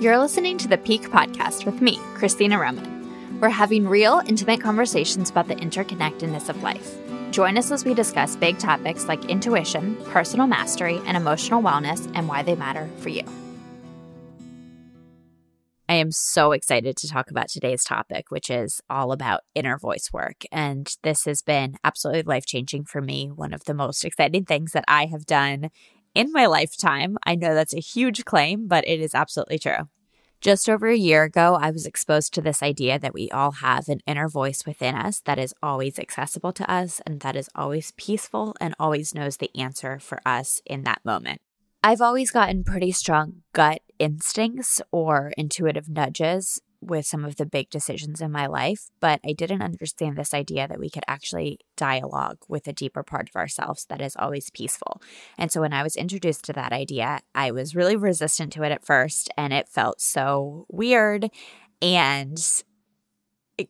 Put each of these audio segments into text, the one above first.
You're listening to the Pique Podcast with me, Christina Roman. We're having real, intimate conversations about the interconnectedness of life. Join us as we discuss big topics like intuition, personal mastery, and emotional wellness and why they matter for you. I am so excited to talk about today's topic, which is all about inner voice work. And this has been absolutely life changing for me. One of the most exciting things that I have done in my lifetime. I know that's a huge claim, but it is absolutely true. Just over a year ago, I was exposed to this idea that we all have an inner voice within us that is always accessible to us and that is always peaceful and always knows the answer for us in that moment. I've always gotten pretty strong gut instincts or intuitive nudges with some of the big decisions in my life, but I didn't understand this idea that we could actually dialogue with a deeper part of ourselves that is always peaceful. And so when I was introduced to that idea, I was really resistant to it at first, and it felt so weird and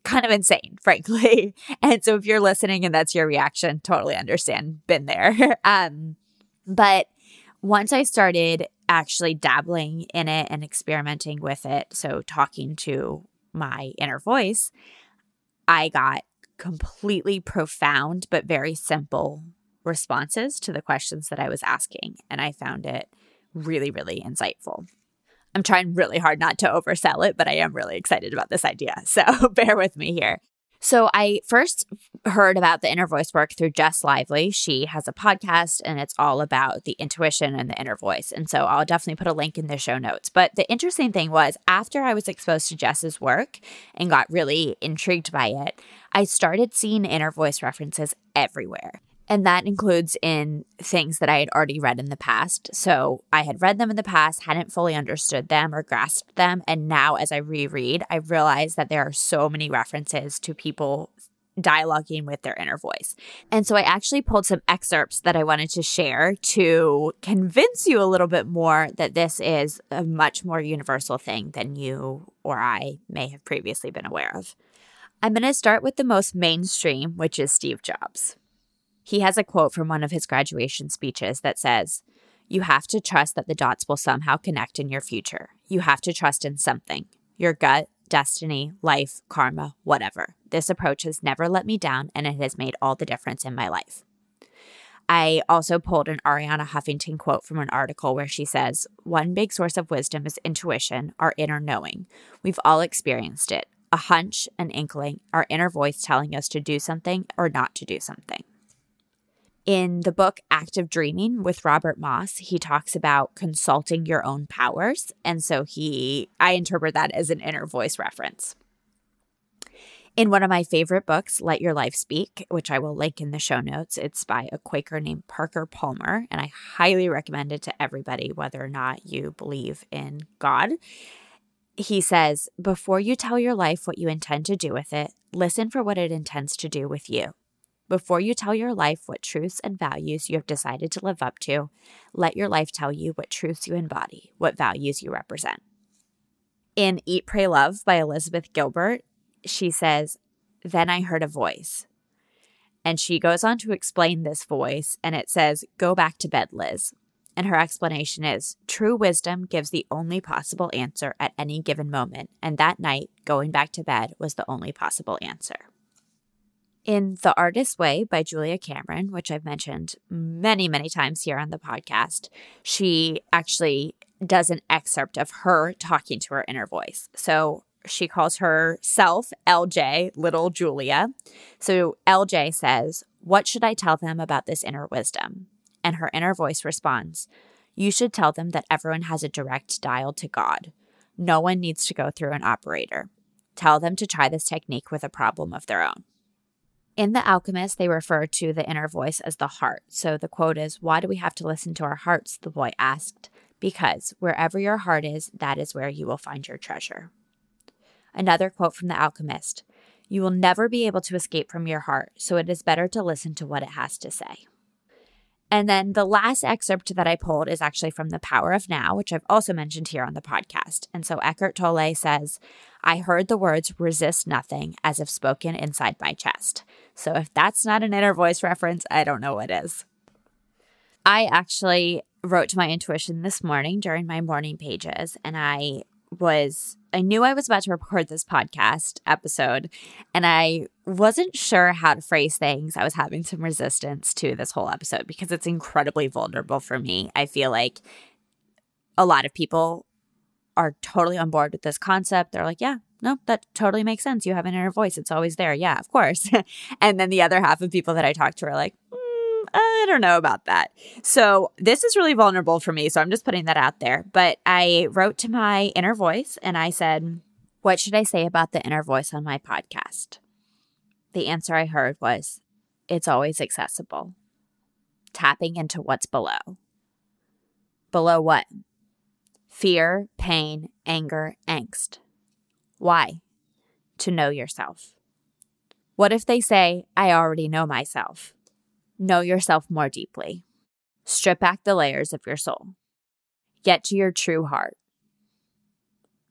kind of insane, frankly. And so if you're listening and that's your reaction, totally understand, been there. um, but once I started actually dabbling in it and experimenting with it, so talking to my inner voice, I got completely profound but very simple responses to the questions that I was asking. And I found it really, really insightful. I'm trying really hard not to oversell it, but I am really excited about this idea. So bear with me here. So I first heard about the inner voice work through Jess Lively. She has a podcast and it's all about the intuition and the inner voice. And so I'll definitely put a link in the show notes. But the interesting thing was after I was exposed to Jess's work and got really intrigued by it, I started seeing inner voice references everywhere. And that includes in things that I had already read in the past. So I had read them in the past, hadn't fully understood them or grasped them. And now, as I reread, I realize that there are so many references to people dialoguing with their inner voice. And so I actually pulled some excerpts that I wanted to share to convince you a little bit more that this is a much more universal thing than you or I may have previously been aware of. I'm going to start with the most mainstream, which is Steve Jobs. He has a quote from one of his graduation speeches that says, You have to trust that the dots will somehow connect in your future. You have to trust in something your gut, destiny, life, karma, whatever. This approach has never let me down and it has made all the difference in my life. I also pulled an Arianna Huffington quote from an article where she says, One big source of wisdom is intuition, our inner knowing. We've all experienced it a hunch, an inkling, our inner voice telling us to do something or not to do something. In the book Active Dreaming with Robert Moss, he talks about consulting your own powers. And so he, I interpret that as an inner voice reference. In one of my favorite books, Let Your Life Speak, which I will link in the show notes, it's by a Quaker named Parker Palmer. And I highly recommend it to everybody, whether or not you believe in God. He says, Before you tell your life what you intend to do with it, listen for what it intends to do with you. Before you tell your life what truths and values you have decided to live up to, let your life tell you what truths you embody, what values you represent. In Eat, Pray, Love by Elizabeth Gilbert, she says, Then I heard a voice. And she goes on to explain this voice, and it says, Go back to bed, Liz. And her explanation is true wisdom gives the only possible answer at any given moment. And that night, going back to bed was the only possible answer. In The Artist's Way by Julia Cameron, which I've mentioned many, many times here on the podcast, she actually does an excerpt of her talking to her inner voice. So she calls herself LJ, little Julia. So LJ says, What should I tell them about this inner wisdom? And her inner voice responds, You should tell them that everyone has a direct dial to God. No one needs to go through an operator. Tell them to try this technique with a problem of their own. In The Alchemist, they refer to the inner voice as the heart. So the quote is, Why do we have to listen to our hearts? The boy asked. Because wherever your heart is, that is where you will find your treasure. Another quote from The Alchemist You will never be able to escape from your heart, so it is better to listen to what it has to say. And then the last excerpt that I pulled is actually from The Power of Now, which I've also mentioned here on the podcast. And so Eckhart Tolle says, I heard the words resist nothing as if spoken inside my chest. So if that's not an inner voice reference, I don't know what is. I actually wrote to my intuition this morning during my morning pages, and I was I knew I was about to record this podcast episode and I wasn't sure how to phrase things. I was having some resistance to this whole episode because it's incredibly vulnerable for me. I feel like a lot of people are totally on board with this concept. They're like, yeah, no, that totally makes sense. You have an inner voice. It's always there. Yeah, of course. and then the other half of people that I talk to are like, I don't know about that. So this is really vulnerable for me. So I'm just putting that out there. But I wrote to my inner voice and I said, What should I say about the inner voice on my podcast? The answer I heard was, It's always accessible. Tapping into what's below. Below what? Fear, pain, anger, angst why? To know yourself. What if they say, I already know myself? Know yourself more deeply. Strip back the layers of your soul. Get to your true heart.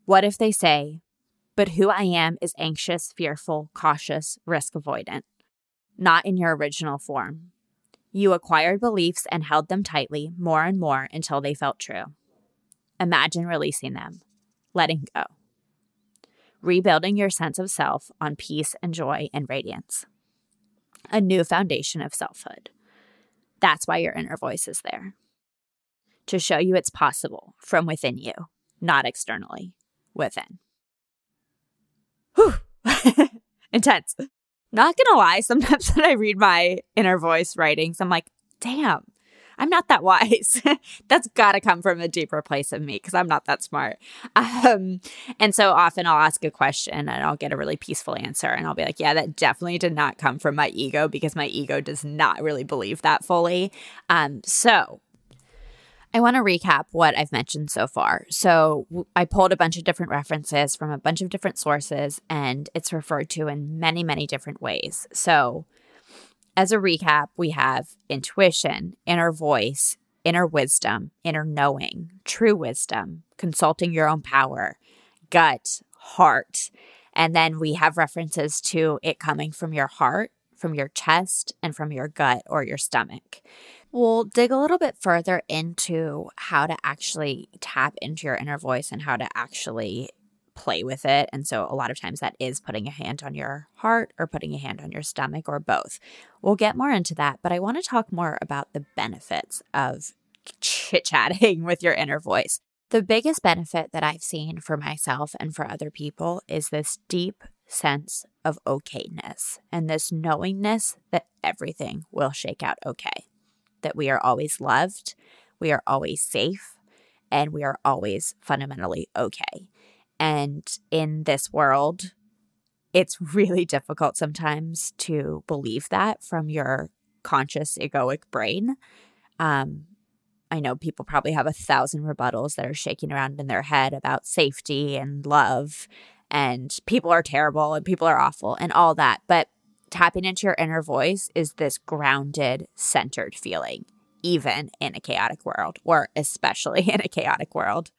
What if they say, but who I am is anxious, fearful, cautious, risk avoidant, not in your original form. You acquired beliefs and held them tightly more and more until they felt true. Imagine releasing them, letting go rebuilding your sense of self on peace and joy and radiance. A new foundation of selfhood. That's why your inner voice is there. To show you it's possible from within you, not externally, within. Whew. Intense. Not gonna lie, sometimes when I read my inner voice writings, I'm like, damn, I'm not that wise. That's got to come from a deeper place of me because I'm not that smart. Um, and so often I'll ask a question and I'll get a really peaceful answer. And I'll be like, yeah, that definitely did not come from my ego because my ego does not really believe that fully. Um, so I want to recap what I've mentioned so far. So, I pulled a bunch of different references from a bunch of different sources, and it's referred to in many, many different ways. So, as a recap, we have intuition, inner voice, inner wisdom, inner knowing, true wisdom, consulting your own power, gut, heart. And then we have references to it coming from your heart, from your chest, and from your gut or your stomach. We'll dig a little bit further into how to actually tap into your inner voice and how to actually play with it. And so a lot of times that is putting a hand on your heart or putting a hand on your stomach or both. We'll get more into that, but I want to talk more about the benefits of chit chatting with your inner voice. The biggest benefit that I've seen for myself and for other people is this deep sense of okayness and this knowingness that everything will shake out okay, that we are always loved, we are always safe, and we are always fundamentally okay. And in this world, it's really difficult sometimes to believe that from your conscious egoic brain. Um, I know people probably have a thousand rebuttals that are shaking around in their head about safety and love, and people are terrible and people are awful and all that. But tapping into your inner voice is this grounded, centered feeling, even in a chaotic world, or especially in a chaotic world.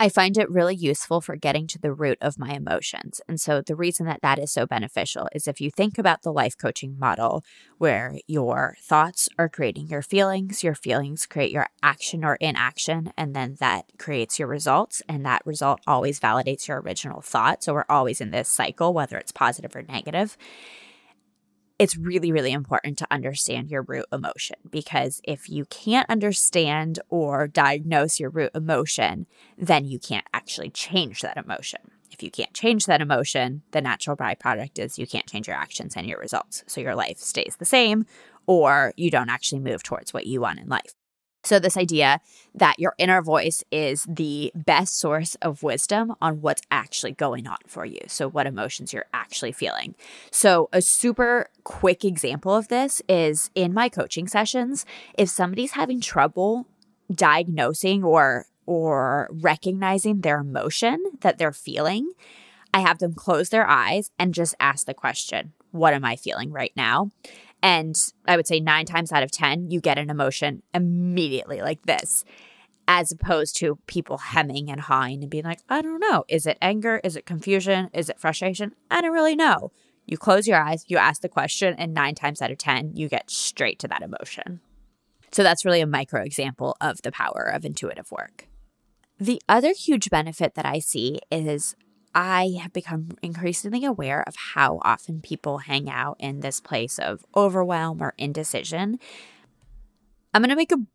I find it really useful for getting to the root of my emotions. And so, the reason that that is so beneficial is if you think about the life coaching model, where your thoughts are creating your feelings, your feelings create your action or inaction, and then that creates your results. And that result always validates your original thought. So, we're always in this cycle, whether it's positive or negative it's really, really important to understand your root emotion because if you can't understand or diagnose your root emotion, then you can't actually change that emotion. If you can't change that emotion, the natural byproduct is you can't change your actions and your results. So your life stays the same, or you don't actually move towards what you want in life. So, this idea that your inner voice is the best source of wisdom on what's actually going on for you. So, what emotions you're actually feeling. So, a super quick example of this is in my coaching sessions, if somebody's having trouble diagnosing or or recognizing their emotion that they're feeling, I have them close their eyes and just ask the question, What am I feeling right now? And I would say nine times out of 10, you get an emotion immediately like this, as opposed to people hemming and hawing and being like, I don't know. Is it anger? Is it confusion? Is it frustration? I don't really know. You close your eyes, you ask the question, and nine times out of 10, you get straight to that emotion. So that's really a micro example of the power of intuitive work. The other huge benefit that I see is I have become increasingly aware of how often people hang out in this place of overwhelm or indecision. I'm going to make a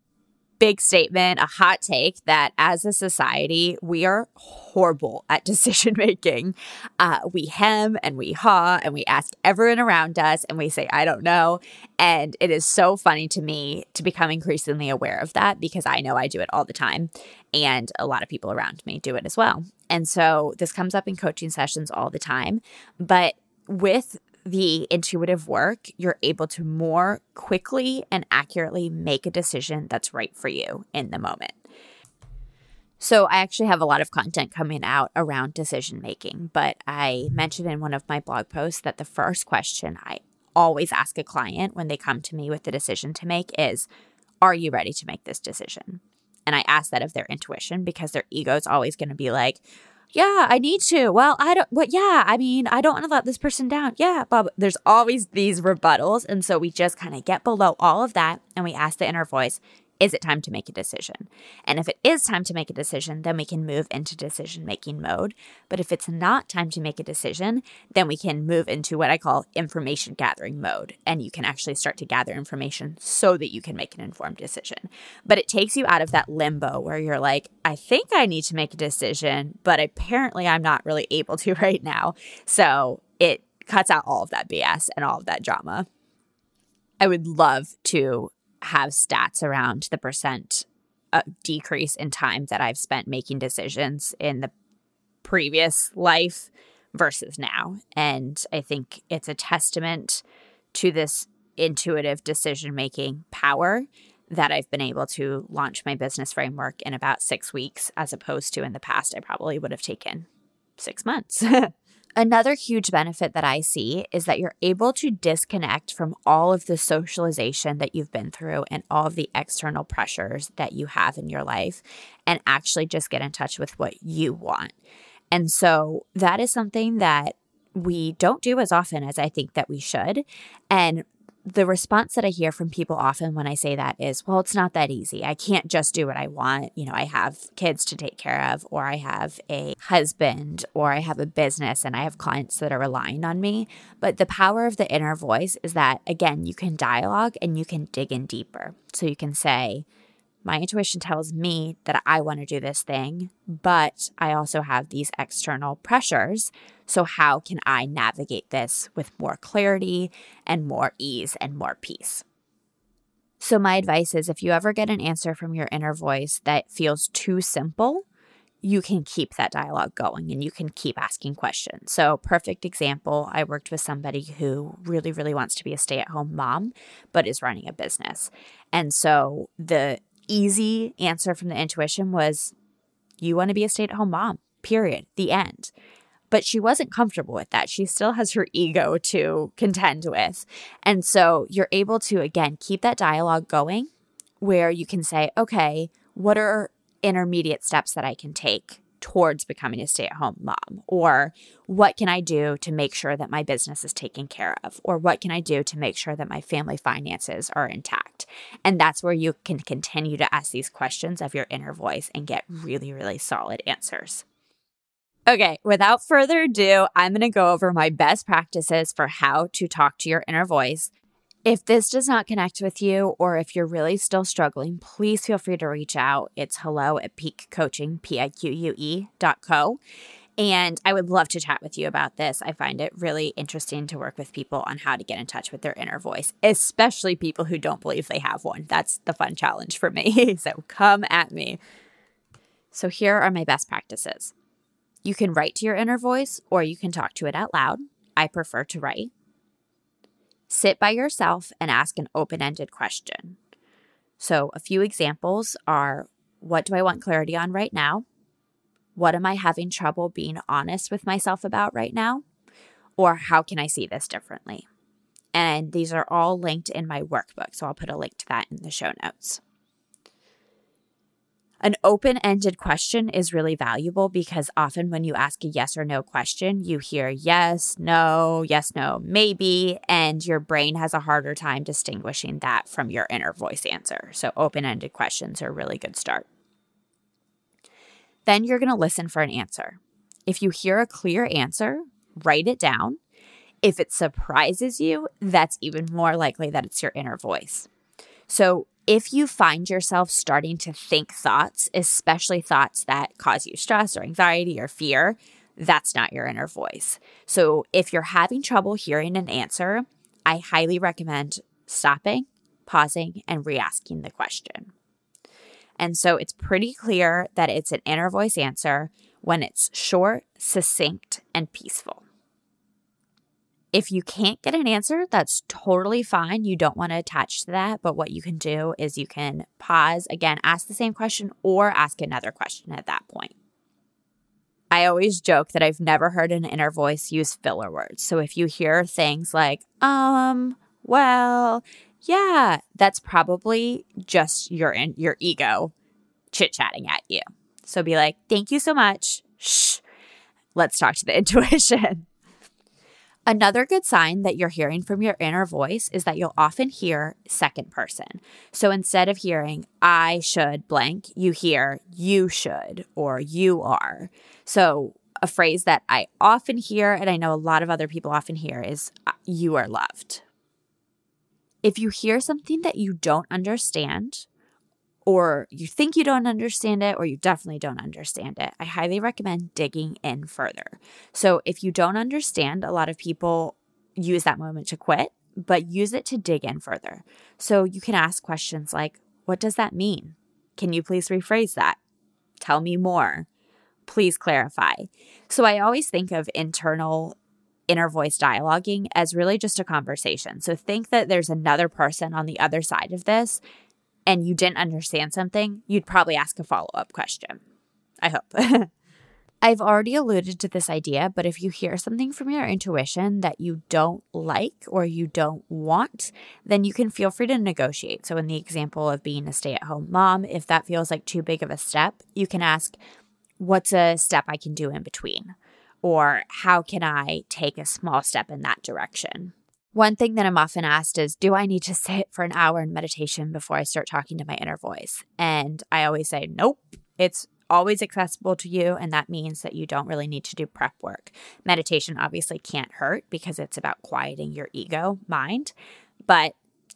big statement, a hot take that as a society, we are horrible at decision making. Uh, we hem and we haw and we ask everyone around us and we say, I don't know. And it is so funny to me to become increasingly aware of that because I know I do it all the time. And a lot of people around me do it as well. And so this comes up in coaching sessions all the time. But with the intuitive work, you're able to more quickly and accurately make a decision that's right for you in the moment. So, I actually have a lot of content coming out around decision making, but I mentioned in one of my blog posts that the first question I always ask a client when they come to me with the decision to make is Are you ready to make this decision? And I ask that of their intuition because their ego is always going to be like, yeah, I need to. Well, I don't, what, yeah, I mean, I don't want to let this person down. Yeah, Bob, there's always these rebuttals. And so we just kind of get below all of that and we ask the inner voice, is it time to make a decision? And if it is time to make a decision, then we can move into decision making mode. But if it's not time to make a decision, then we can move into what I call information gathering mode. And you can actually start to gather information so that you can make an informed decision. But it takes you out of that limbo where you're like, I think I need to make a decision, but apparently I'm not really able to right now. So it cuts out all of that BS and all of that drama. I would love to have stats around the percent uh, decrease in time that I've spent making decisions in the previous life versus now. And I think it's a testament to this intuitive decision making power that I've been able to launch my business framework in about six weeks, as opposed to in the past, I probably would have taken six months. Another huge benefit that I see is that you're able to disconnect from all of the socialization that you've been through and all of the external pressures that you have in your life and actually just get in touch with what you want. And so that is something that we don't do as often as I think that we should. And the response that I hear from people often when I say that is, well, it's not that easy. I can't just do what I want. You know, I have kids to take care of, or I have a husband, or I have a business, and I have clients that are relying on me. But the power of the inner voice is that, again, you can dialogue and you can dig in deeper. So you can say, my intuition tells me that I want to do this thing, but I also have these external pressures. So, how can I navigate this with more clarity and more ease and more peace? So, my advice is if you ever get an answer from your inner voice that feels too simple, you can keep that dialogue going and you can keep asking questions. So, perfect example I worked with somebody who really, really wants to be a stay at home mom, but is running a business. And so, the easy answer from the intuition was you want to be a stay at home mom, period, the end. But she wasn't comfortable with that. She still has her ego to contend with. And so you're able to, again, keep that dialogue going where you can say, okay, what are intermediate steps that I can take towards becoming a stay at home mom? Or what can I do to make sure that my business is taken care of? Or what can I do to make sure that my family finances are intact? And that's where you can continue to ask these questions of your inner voice and get really, really solid answers. Okay, without further ado, I'm going to go over my best practices for how to talk to your inner voice if this does not connect with you, or if you're really still struggling, please feel free to reach out. It's hello at Pique Coaching, P I Q U E dot co. And I would love to chat with you about this. I find it really interesting to work with people on how to get in touch with their inner voice, especially people who don't believe they have one. That's the fun challenge for me. so come at me. So here are my best practices. You can write to your inner voice or you can talk to it out loud. I prefer to write. Sit by yourself and ask an open ended question. So, a few examples are what do I want clarity on right now? What am I having trouble being honest with myself about right now? Or how can I see this differently? And these are all linked in my workbook. So I'll put a link to that in the show notes. An open ended question is really valuable because often when you ask a yes or no question, you hear yes, no, yes, no, maybe, and your brain has a harder time distinguishing that from your inner voice answer. So, open ended questions are a really good start. Then you're going to listen for an answer. If you hear a clear answer, write it down. If it surprises you, that's even more likely that it's your inner voice. So, if you find yourself starting to think thoughts, especially thoughts that cause you stress or anxiety or fear, that's not your inner voice. So if you're having trouble hearing an answer, I highly recommend stopping, pausing, and re asking the question. And so it's pretty clear that it's an inner voice answer when it's short, succinct, and peaceful. If you can't get an answer, that's totally fine. You don't want to attach to that. But what you can do is you can pause, again, ask the same question or ask another question at that point. I always joke that I've never heard an inner voice use filler words. So if you hear things like, um, well, yeah, that's probably just your in- your ego chit chatting at you. So be like, thank you so much. Shh. Let's talk to the intuition. Another good sign that you're hearing from your inner voice is that you'll often hear second person. So instead of hearing, I should blank, you hear, you should or you are. So a phrase that I often hear, and I know a lot of other people often hear, is you are loved. If you hear something that you don't understand, or you think you don't understand it, or you definitely don't understand it, I highly recommend digging in further. So, if you don't understand, a lot of people use that moment to quit, but use it to dig in further. So, you can ask questions like, What does that mean? Can you please rephrase that? Tell me more. Please clarify. So, I always think of internal inner voice dialoguing as really just a conversation. So think that there's another person on the other side of this and you didn't understand something, you'd probably ask a follow up question. I hope. I've already alluded to this idea, but if you hear something from your intuition that you don't like or you don't want, then you can feel free to negotiate. So, in the example of being a stay at home mom, if that feels like too big of a step, you can ask, What's a step I can do in between? Or how can I take a small step in that direction? One thing that I'm often asked is Do I need to sit for an hour in meditation before I start talking to my inner voice? And I always say, Nope, it's always accessible to you. And that means that you don't really need to do prep work. Meditation obviously can't hurt because it's about quieting your ego mind, but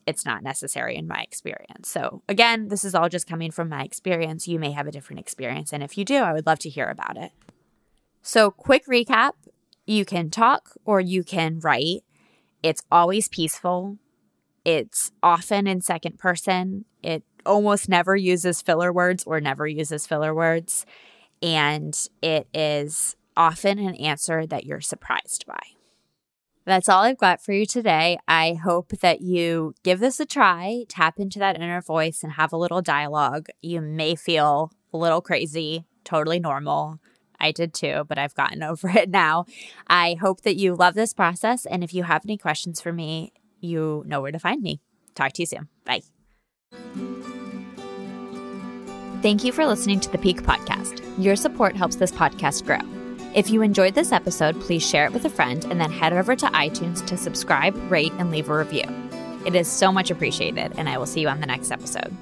it's not necessary in my experience. So, again, this is all just coming from my experience. You may have a different experience. And if you do, I would love to hear about it. So, quick recap you can talk or you can write. It's always peaceful. It's often in second person. It almost never uses filler words or never uses filler words. And it is often an answer that you're surprised by. That's all I've got for you today. I hope that you give this a try, tap into that inner voice, and have a little dialogue. You may feel a little crazy, totally normal. I did too, but I've gotten over it now. I hope that you love this process. And if you have any questions for me, you know where to find me. Talk to you soon. Bye. Thank you for listening to the Pique Podcast. Your support helps this podcast grow. If you enjoyed this episode, please share it with a friend and then head over to iTunes to subscribe, rate, and leave a review. It is so much appreciated, and I will see you on the next episode.